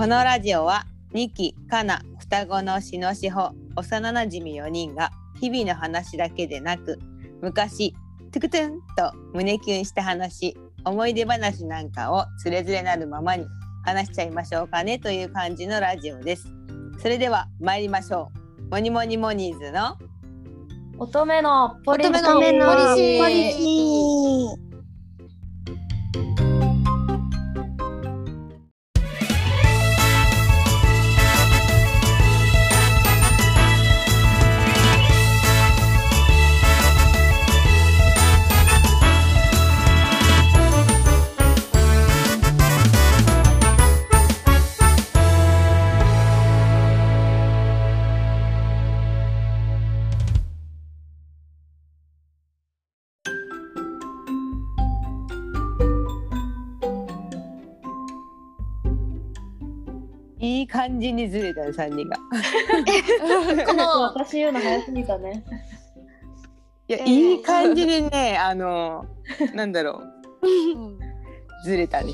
このラジオは2期かな双子のしのしほ幼なじみ4人が日々の話だけでなく昔トゥクトゥンと胸キュンした話思い出話なんかをつれづれなるままに話しちゃいましょうかねという感じのラジオです。それでは参りましょう。モニモニモニーズの乙女のポリシー感じにずれた3人が。この私言うの早すぎたね。いや、えー。いい感じにね あのなんだろう。ずれたね。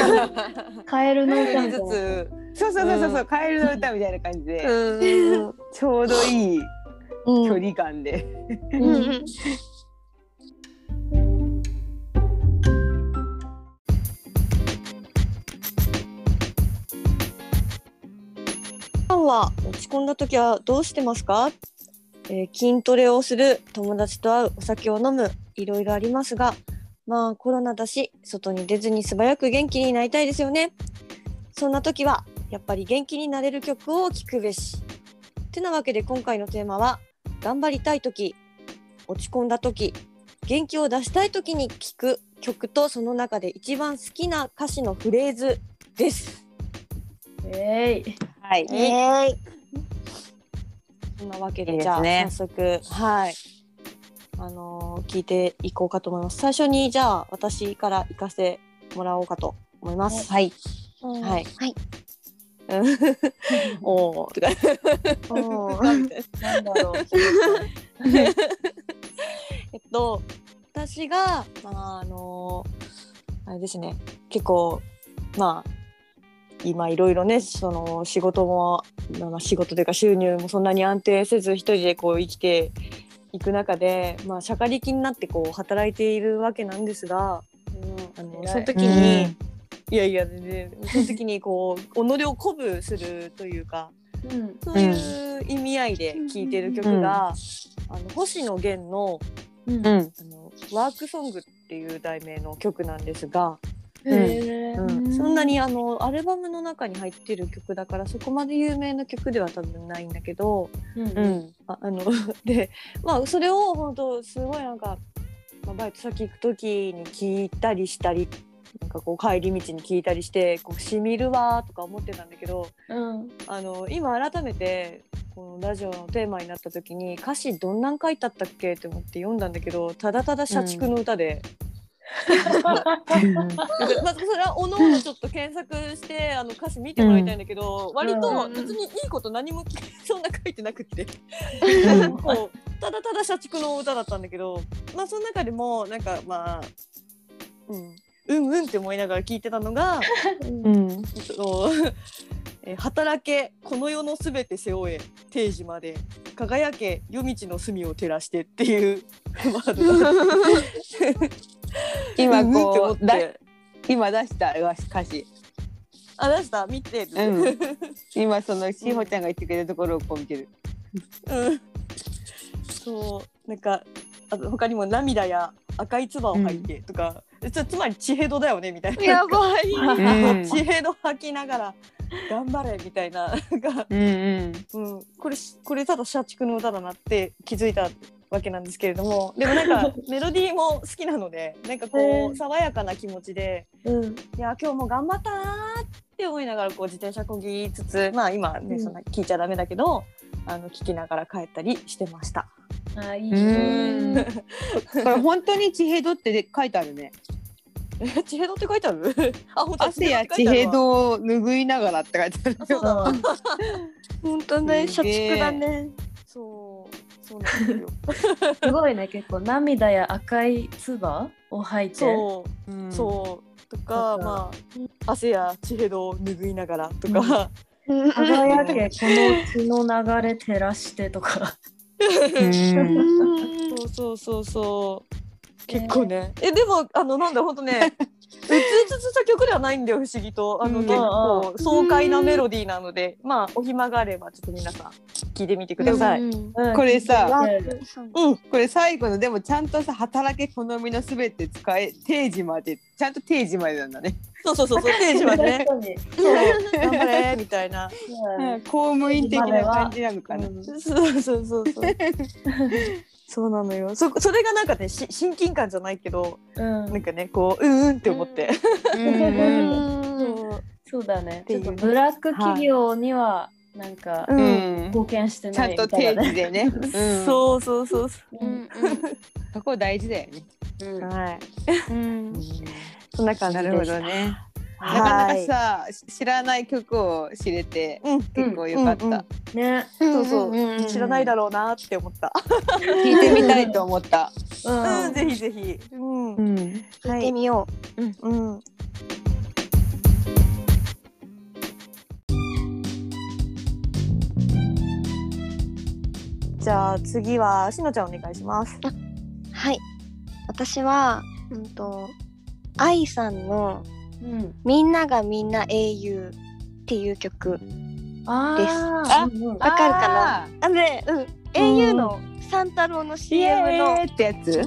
カエルの歌ずな。つそうそうそうそうそう、カエルの歌みたいな感じで、うん。ちょうどいいうん。距離感で、ち込んだ時はどうしてますか、えー筋トレをする友達と会うお酒を飲むいろいろありますがまあコロナだし外に出ずに素早く元気になりたいですよね。そんな時はやっぱり元気になれる曲を聴くべし。てなわけで今回のテーマは頑張りたい時落ち込んだ時元気を出したい時に聴く曲とその中で一番好きな歌詞のフレーズです。えい。はい、えーそんなわけいいでじゃあ早速はい。あのー聞いていこうかと思います。最初にじゃあ私から行かせてもらおうかと思います。はい。はい。はい。うんおー。とか。おーなんだろう。えっと私がまああのあれですね。結構まあ今いろいろねその仕事もまあ仕事というか収入もそんなに安定せず一人でこう生きていく中でまあ社会力になってこう働いているわけなんですがあの偉いその時に、いやいや全然。その時にこう己を鼓舞するというかうん。そういう意味合いで聴いてる曲が、あの星野源のうん。あのワークソングっていう題名の曲なんですが、へうんそんなにあのアルバムの中に入ってる曲だからそこまで有名な曲では多分ないんだけど、うん。うんああの でまあそれを本当すごいなんか、まあ、バイト先行く時に聞いたりしたりなんかこう帰り道に聞いたりしてこうしみるわーとか思ってたんだけどうん。あの今改めてこのラジオのテーマになった時に歌詞どんなん書いてあったっけって思って読んだんだけどただただ社畜の歌で、まあ、それはおのおのちょっと検索してあの歌詞見てもらいたいんだけど、割と別にいいこと何も そんな書いてなくってこうただただ社畜の歌だったんだけどまあその中でもなんかまあ、うん、うんうんって思いながら聞いてたのがうん。そのえー働けこの世のすべて背負え定時まで輝け夜道の隅を照らしてっていう。ワードが 今うんうんって思こうだって。今出した歌詞。あ出した。見てる、うん。今そのしほちゃんが言ってくれるところをこう見てる。うん、そう。なんかあと他にも涙や赤い唾を吐いてとか、つつまり血ヘドだよねみたいな。やばい。うん。血ヘド吐きながら頑張れみたいな。うんうん。うん、これしこれただ社畜の歌だなって気づいたわけなんですけれどもでもなんか メロディーも好きなのでなんかこう爽やかな気持ちでうん。いや今日も頑張ったなーって思いながらこう自転車こぎつつまあ今ね、うんそんな聞いちゃダメだけどあの聞きながら帰ったりしてました。あ、いいうんね。これ本当に地平道ってで書いてあるね。え 地平道って書いてある？あ本当だ汗や地地平平道を拭いながらって書いてある。そうだわ本当ね社畜だね。そうそうなんですよ。すごいね、結構涙や赤い唾を吐いて。そう。うん。そう。とか、うんまあ汗や血へどを拭いながらとか、輝けこの血の流れ照らしてとか。うん。そうそうそうそう。結構ね。えでもあのなんだほんとね うつうつとした曲ではないんだよ不思議と。あの、うん。結構爽快なメロディーなので、まあお暇があればちょっと皆さん聞いてみてください。うんうんこれさうん。うん、これ最後のでもちゃんとさ働け好みのすべて使え定時までちゃんと定時までなんだね。そうそうそうそう。ページまで。ね頑張れみたいな。うん。公務員的な感じなのかな。そうそうそうそう。そうなのよ。そそれがなんかねし親近感じゃないけどうんなんかねこううんうんって思って。うんそうだね。ちょっとブラック企業にはなんかううんん。貢献してちゃないんと定みたいなね。時でね。うん。そうそうそうそう。うん そこ大事だよね。うんはい。うんそんな感じなるほどね。はいなかなかさし知らない曲を知れてうん。結構良かった。うんうんね。そうそう、んん知らないだろうなって思った。聞いてみたいと思った。うんうん、ぜひぜひ。うん。ん。聞いてみようん。じゃあ次はしのちゃんお願いします。うはい私はうんと愛さんのうん。「みんながみんな英雄」っていう曲。ああーうんわかるかな？あのね、うん、英雄の三太郎のイ CM のエーってやつ？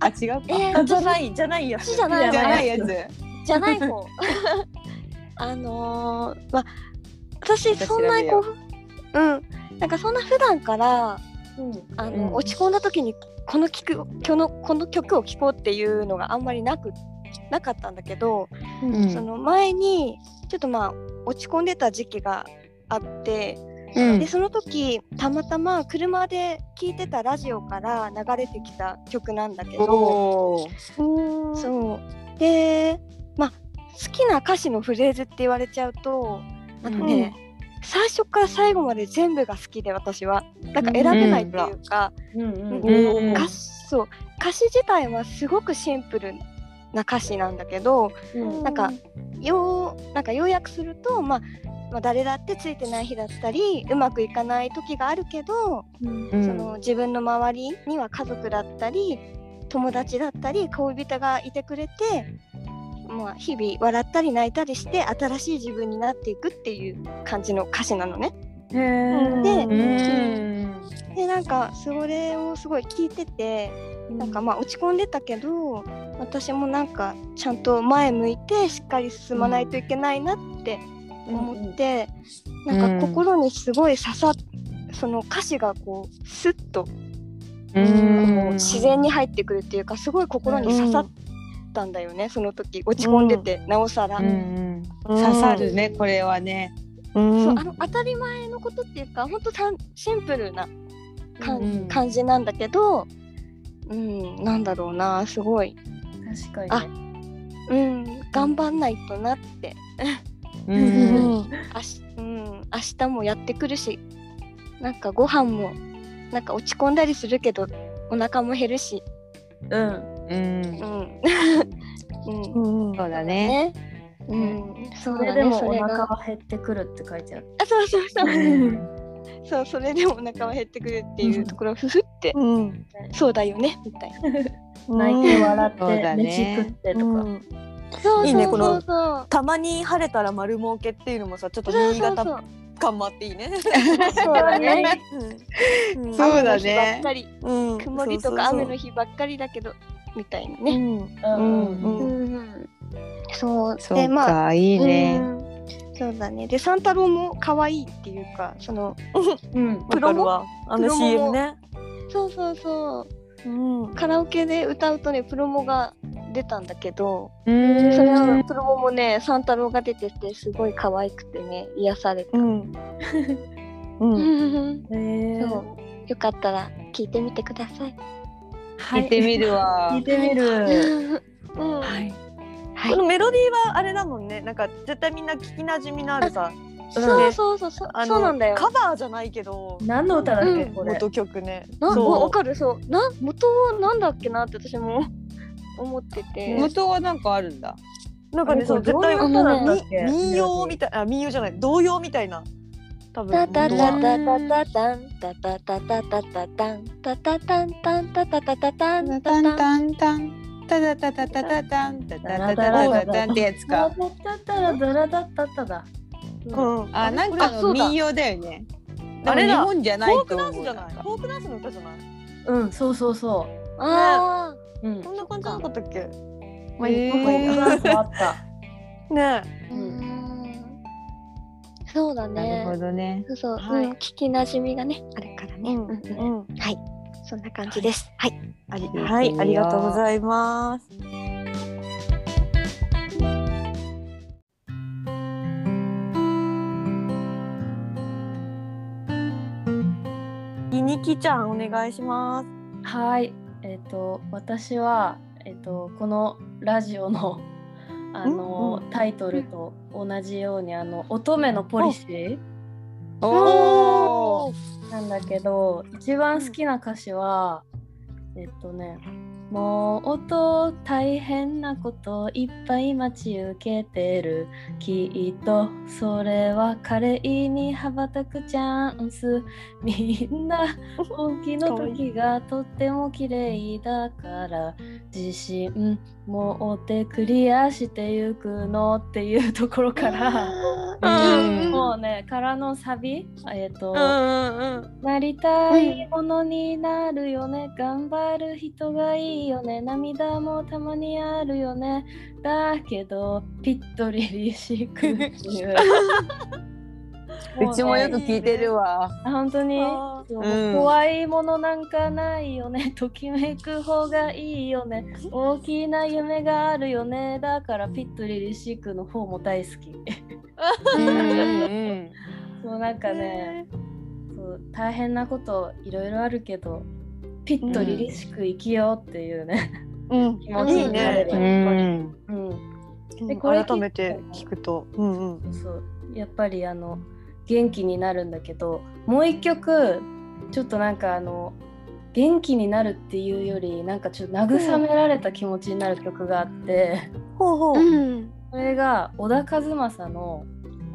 あ違うか。えじゃないじゃないやつ。じゃない。じゃないやつ。じゃない方。あのー、まあ私そんなにこ調う。うん。なんかそんな普段からうん。あの、うん。落ち込んだ時にこの曲このこの曲を聴こうっていうのがあんまりなくなかったんだけど、うん。その前にちょっとまあ落ち込んでた時期があって、うん。でその時たまたま車で聴いてたラジオから流れてきた曲なんだけどそう。でまあ好きな歌詞のフレーズって言われちゃうとあのね、最初から最後まで全部が好きで私は。なんか選べないっていうか、歌詞自体はすごくシンプルな歌詞なんだけどうん。なんかようなんか要約すると、まあ、まあ誰だってついてない日だったりうまくいかない時があるけど、うん。その自分の周りには家族だったり友達だったり恋人がいてくれて、まあ、日々笑ったり泣いたりして新しい自分になっていくっていう感じの歌詞なのね。でうん。でなんかそれをすごい聞いててなんかまあ落ち込んでたけど私もなんかちゃんと前向いてしっかり進まないといけないなって思って、なんか心にすごい刺さっその歌詞がこうスッとこう自然に入ってくるっていうかすごい心に刺さったんだよね、その時。落ち込んでて、なおさら、うん刺さるねこれはね。うん。そうあの当たり前のことっていうかほんとシンプルなかん、うん。感じなんだけどうんなんだろうなすごい確かにね。うん頑張んないとなってううんん。あし、うん、明日もやってくるしなんかご飯もなんか落ち込んだりするけどお腹も減るし、うん。うんう。んうんうん。そうだね。ねうん、そそうれだでもおねそれが腹は減ってくるって書いてある。あそうそうそう、うんそうそれでもお腹は減ってくるっていうところをふふって、うん。そうだよねみたいな泣いて笑ってね。飯食ってとか。うん。そういいねこのそうそうたまに晴れたら丸儲けっていうのもさちょっと新潟感もあっていいね。そうだね。うん。そうだね。曇りとか雨の日ばっかりだけどみたいなね。うん。うん。うんうん。んそう。そうでまあかいいね。うん。そうだね。で三太郎も可愛いっていうかそのうん。プロはあの CM ね。そうそうそううんカラオケで歌うとねプロモが出たんだけど、うんそれのプロモもね三太郎が出ててすごい可愛くてね癒された。うん。うん。へーそうよかったら聞いてみてください。聞いてみるわ 聞い。てみる。うんはい。はいこのメロディーはあれだもんね。なんか絶対みんな聞きなじみのあるさ。そうそうそうそうそうなんだよ。カバーじゃないけど。何の歌だっけうれ？元曲ね。なそうわかるそうな元はなんだっけなって私も思ってて元はなんかあるんだ。なんかねそう絶対民謡みたいあ民謡じゃない童謡みたいな多分タタタタタタンタタタタタタタンタタタンタンタタタタタンタタタンタンタンタンタタタタタタタンタタタタタタンってやつか。タラダラダッタッタだ。うん。あ、なんかの民謡だよね。あれだ。日本じゃないフォーク。ダンスじゃない？フォークダンスの歌じゃない？うん、そうそうそあう。うん。こんな感じなかったっけ？まあ、へー。フォークダンスはあった。ね。そうだなるほねどね。そうそう、はい。うん、聞きなじみがねあるからね、うんうんはい。そんな感じです。はい。ありはいありがとうございますにきちゃんお願いします。はい、えっ、と私はえっ、とこのラジオの あの、うんタイトルと同じようにあの乙女のポリシーおお。なんだけど一番好きな歌詞はえっとねもう音大変なこといっぱい待ち受けてる。きっとそれは華麗に羽ばたくチャンス。みんな本気の時がとっても綺麗だから。自信持ってクリアしてゆくのっていうところからうん。もうねからのサビえっ、と、うんうんなりたいものになるよね、頑張る人がいいよね。涙もたまにあるよね。だけどぴっとりりしくっていう うちもよく聞いてるわ。あ本当に。ううん。怖いものなんかないよね。ときめく方がいいよね。大きな夢があるよね。だからぴっとりりしくの方も大好き。そうなんかねそう大変なこといろいろあるけどピッと凛々しく生きようっていうね、うん。気持ちになればうやっぱり、ん。うん。うん。これ改めて聞くと。うんうん。そうやっぱりあの元気になるんだけどもう一曲ちょっとなんかあの元気になるっていうよりなんかちょっと慰められた気持ちになる曲があってほうほう。うん。それが小田和正の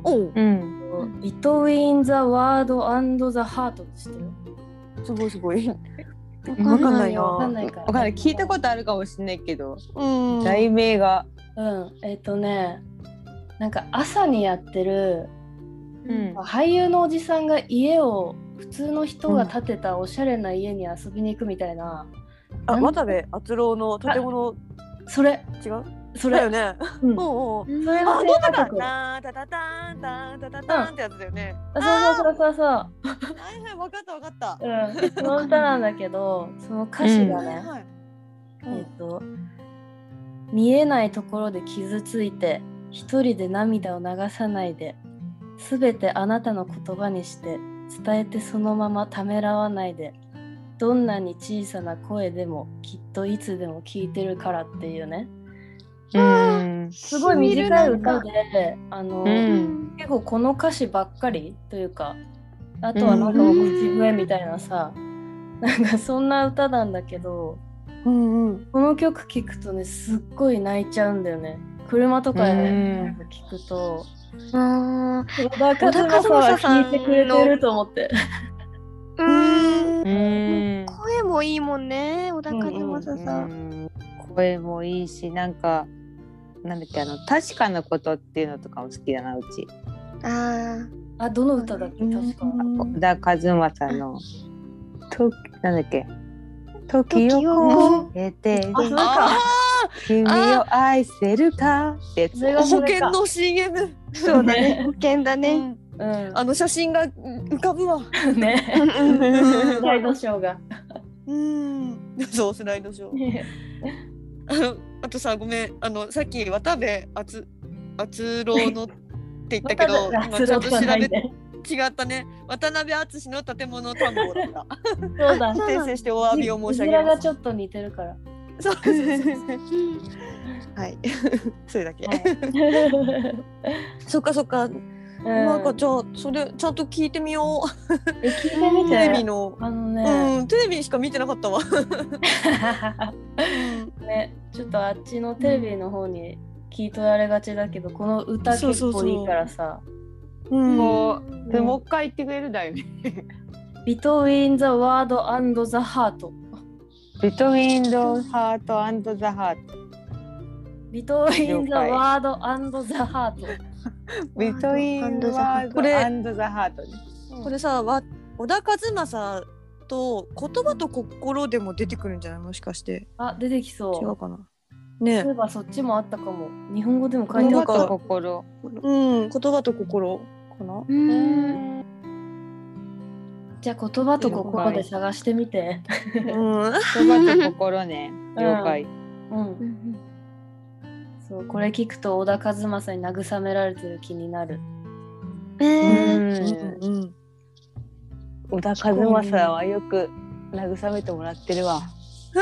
おう。うん。「Between the Word and the Heart」って知ってる？すごいすごい。わわかんないな。わかんないかわかんない。聞いたことあるかもしれないけど、うん。題名が。うん、えっ、とねなんか朝にやってるうん。俳優のおじさんが家を普通の人が建てたおしゃれな家に遊びに行くみたいな、なんあ渡部篤郎の建物？それ。違う？それ、だよね。うん。おうおうそれあどうかーマ曲なタタタンタンタタタンってやつだよねあそうそうそうそうはいはいわかったわかったそう、うん、その歌なんだけどその歌詞がね、はいはいえっ、と見えないところで傷ついて一人で涙を流さないで全てあなたの言葉にして伝えてそのままためらわないでどんなに小さな声でもきっといつでも聞いてるからっていうねうん。すごい短い歌であの、うん。結構この歌詞ばっかりというかあとはなんかもう口笛みたいなさ、なんかそんな歌なんだけどうんうんこの曲聴くとねすっごい泣いちゃうんだよね車とかで聞くとあ小田和正は聴いてくれてると思ってーうんうん。声もいいもんね小田和正さん。うん声もいいし、なんか。なんだっけ、あの、確かなことっていうのとかも好きだな、うち。ああどの歌だっけ確か小田和正の。と、なんだっけ。時時をを越えてあそれか君を愛せるかってやつ。保険の CM あそうだね。保険だね。うん。うんあの写真が浮かぶわ。ねうん。ライドショーが。うん。そうスライドショー。あのあとさごめん。あのさっき渡部篤篤郎のって言ったけど今ちゃんと調べて違ったね。渡辺篤の建物探訪だった。そうだ。訂正してお詫びを申し上字げます。ちょっと似てるからそうそうそはい。それだけ、はい。そっかそっか、うん。なんかじゃあそれちゃんと聞いてみよう。え聞いてみて。テレビの。あのね、うんテレビしか見てなかったわ、ねちょっとあっちのテレビの方に聞い取られがちだけどこの歌結構いいからさ。うん。こう、んでもう一回言ってくれるだよね。「Between the Word and the Heart」Between the heart and the heart.「Between the Word and the Heart. Between and the word これ and the heart. ね。これさわ小田和正と言葉と心でも出てくるんじゃない？もしかして」あ出てき違そう。うかな？ね。そういえばそっちもあったかも。日本語でも書いてあった言葉と心。うん言葉と心かな？うんじゃあ言葉と心で探してみて。うん。言葉と心ね。了解。うん。そうこれ聞くと小田和正に慰められてる気になる。ううん。ん。うん。小田和正はよく慰めてもらってるわ。お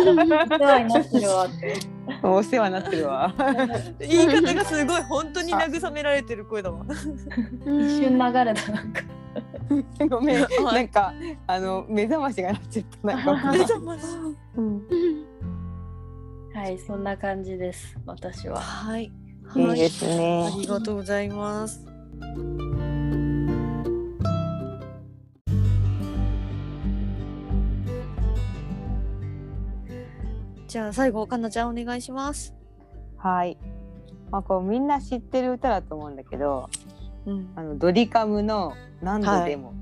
世話になってるわってお世話になってるわ。言い方がすごい本当に慰められてる声だわ。一瞬流れたなん。かごめん。はいなんかあの目覚ましがなっちゃった。なんか目覚ましうんはいそんな感じです私ははい。いいですねあ。りがとうございます。じゃあ最後かなちゃんお願いします。はい。まあこうみんな知ってる歌だと思うんだけど、うん。あのドリカムの何度でも。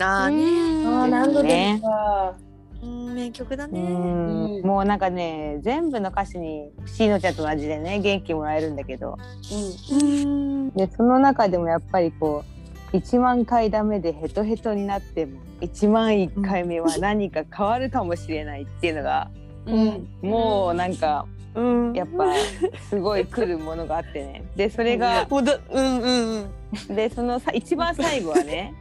ああね。あー何度でもかうん名曲だうね。んうんもうなんかね全部の歌詞にしのちゃんと同じでね元気もらえるんだけどうん。でその中でもやっぱりこう1万回ダメでヘトヘトになっても1万1回目は何か変わるかもしれないっていうのが、うんもうなんかうん。やっぱすごい来るものがあってね。でそれがもうんうんうん。でそのさ一番最後はね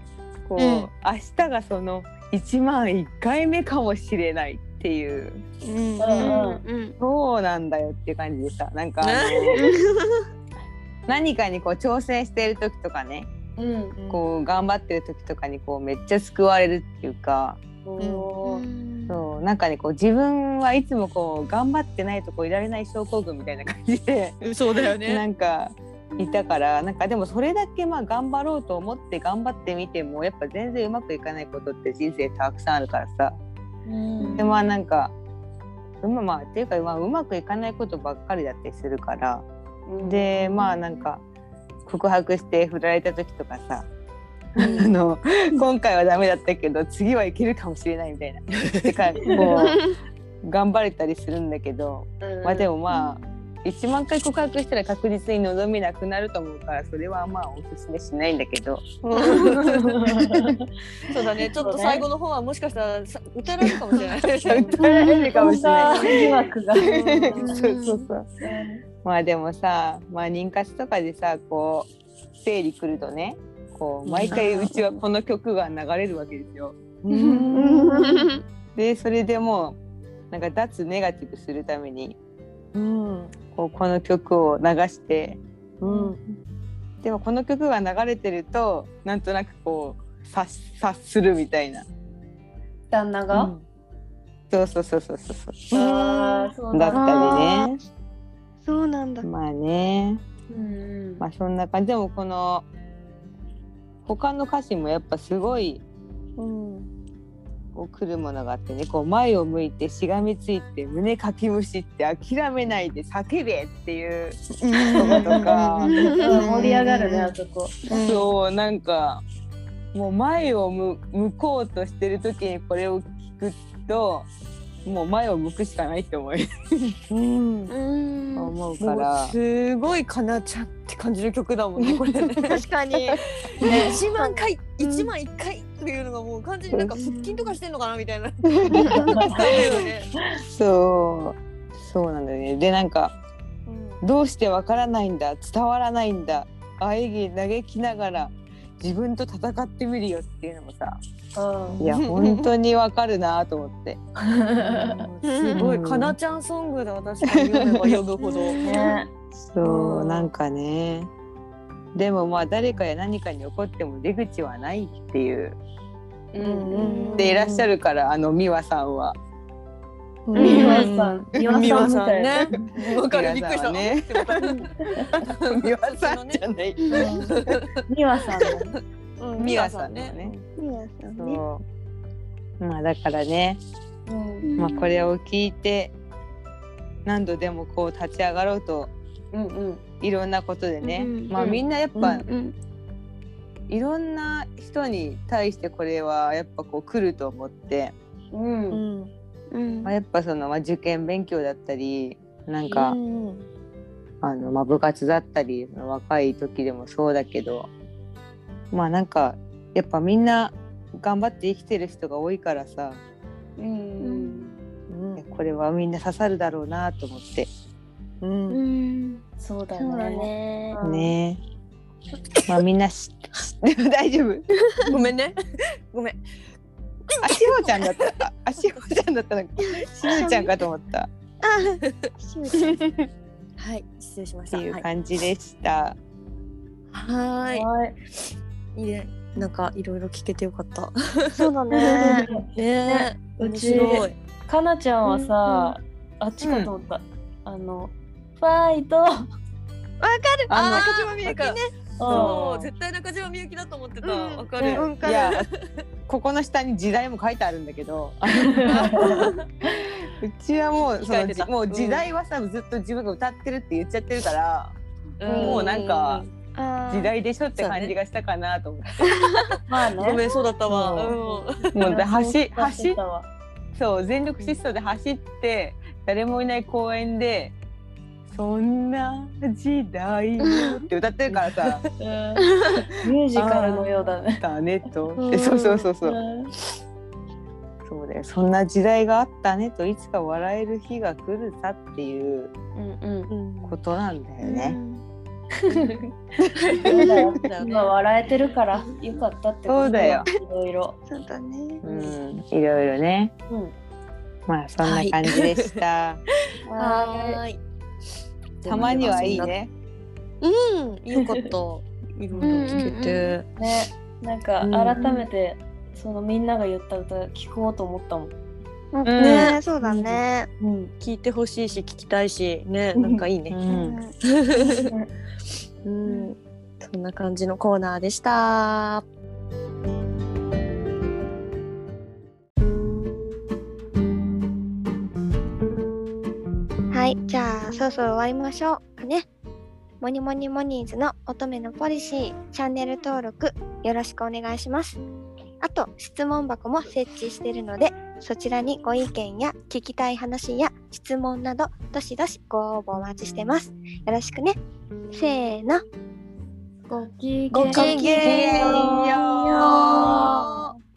こう、うん明日がその1万1回目かもしれないっていう。うんうんうん。そうなんだよっていう感じでさなんか 何かにこう挑戦している時とかねうんこう頑張ってる時とかにこうめっちゃ救われるっていうか。おーそうなんかねこう自分はいつもこう頑張ってないとこういられない症候群みたいな感じでうん。そうだよなね。んかいたからなんかでもそれだけまあ頑張ろうと思って頑張ってみてもやっぱ全然うまくいかないことって人生たくさんあるからさうんでまあなんかまあまあっていうか、まあ、うまくいかないことばっかりだったりするからでまあなんか告白して振られた時とかさあの今回はダメだったけど次はいけるかもしれないみたいな。でか こう 頑張れたりするんだけどまあでもまあ1万回告白したら確実に望みなくなると思うからそれはまあおすすめしないんだけど。そうだね。ちょっと最後の方はもしかしたらさ歌られるかもしれない。歌られるかもしれない。疑惑が。そうそうそう。まあでもさ、まあ、妊活とかでさこう生理来るとねこう毎回うちはこの曲が流れるわけですよ。でそれでもうなんか脱ネガティブするためにうん。こうこの曲を流してうん。でもこの曲が流れてるとなんとなくこう察察するみたいな。旦那が、そうそうそうそうそうそう。あーそうだ。だったりね。そうなんだ。まあね。うん。まあそんな感じ。でもこの他の歌詞もやっぱすごいうん。こう来るものがあってねこう前を向いてしがみついて胸かきむしって諦めないで叫べっていうとことか盛り上がるねあそこそうなん。かもう前を向向こうとしてる時にこれを聞くともう前を向くしかないって思いうん。思うから。すごいかなちゃんって感じる曲だもんねこれね。確かに。ね一万回一万一回っていうのがもう完全になんか腹筋とかしてんのかなみたいな。そうそうなんだよねでなんかどうしてわからないんだ伝わらないんだ喘ぎ嘆きながら自分と戦ってみるよっていうのもさうんいや本当にわかるなと思ってすごいかなちゃんソングだ私が読めば読むほど。ねそううんなんかねでもまあ誰かや何かに怒っても出口はないっていううんでいらっしゃるからあの美和さんは。うん美和わさん、美輪さん。ね。わかるびっくりした。ね。美輪さんじゃない。美輪さんの。うん。さんね。ね。さんね。そう。まあだからね、うん。まあこれを聞いて何度でもこう立ち上がろうとうんうん。いろんなことでね、うんまあみんなやっぱ、うんいろんな人に対してこれはやっぱこう来ると思って、うん。うん。うんまあ、やっぱその、まあ、受験勉強だったりなんか、うんあのまあ、部活だったりその若い時でもそうだけどまあなんかやっぱみんな頑張って生きてる人が多いからさ。うん。うん。これはみんな刺さるだろうなと思って。うん。うん。そうだね。ね。まあみんなしでも 大丈夫。ごめんね。ごめん。あしほちゃんだった。ああしほちゃんだったのか。しほちゃんかと思った。あしゅうちゃん。はい、失礼しました。っていうはい。感じでした。ははい。い。いいね。なんかいろいろ聞けてよかった。そうだね ねう面ち。かなちゃんはさ、あっちかと思った。あのファイト。あ中島みゆきね。そうう、ん絶対中島みゆきだと思ってた。うんわかる。うんのいやここの下に時代も書いてあるんだけど うちはもうそのもう時代はさ、ずっと自分が歌ってるって言っちゃってるから、うんもうなんか時代でしょって感じがしたかなと思って、まあね。ごめん、そうだったわ。そう。ん。もうで走走走ったっわ。そう全力疾走で走って誰もいない公園で「そんな時代よ」って歌ってるからさ。うん。ミュージカルのようだね。だねと、うん。えそうそうそうそう、うん。そうだよ。そんな時代があったねといつか笑える日が来るさっていううんうん。ことなんだよね。そうだよだよね今笑えてるからよかったってことそうだよいろいろ。そうだねうん、いろいろねうん。まあそんな感じでした。はい。たまにはいい。ね。うん、よかった。いろいろ聞けて。い。ね、なんかうん改めてそのみんなが言った歌聞こうと思ったもん。うん。ね。そうだね。うん、聞いてほしいし、聞きたいし、ね、なんかいいうね。ん、うん、そんな感じのコーナーでした。はいじゃあそろそろ終わりましょうかね。モニモニモニーズの乙女のポリシーチャンネル登録よろしくお願いしますあと質問箱も設置しているのでそちらにご意見や聞きたい話や質問などどしどしご応募お待ちしてます。よろしくね。せーの。ごきげんよう。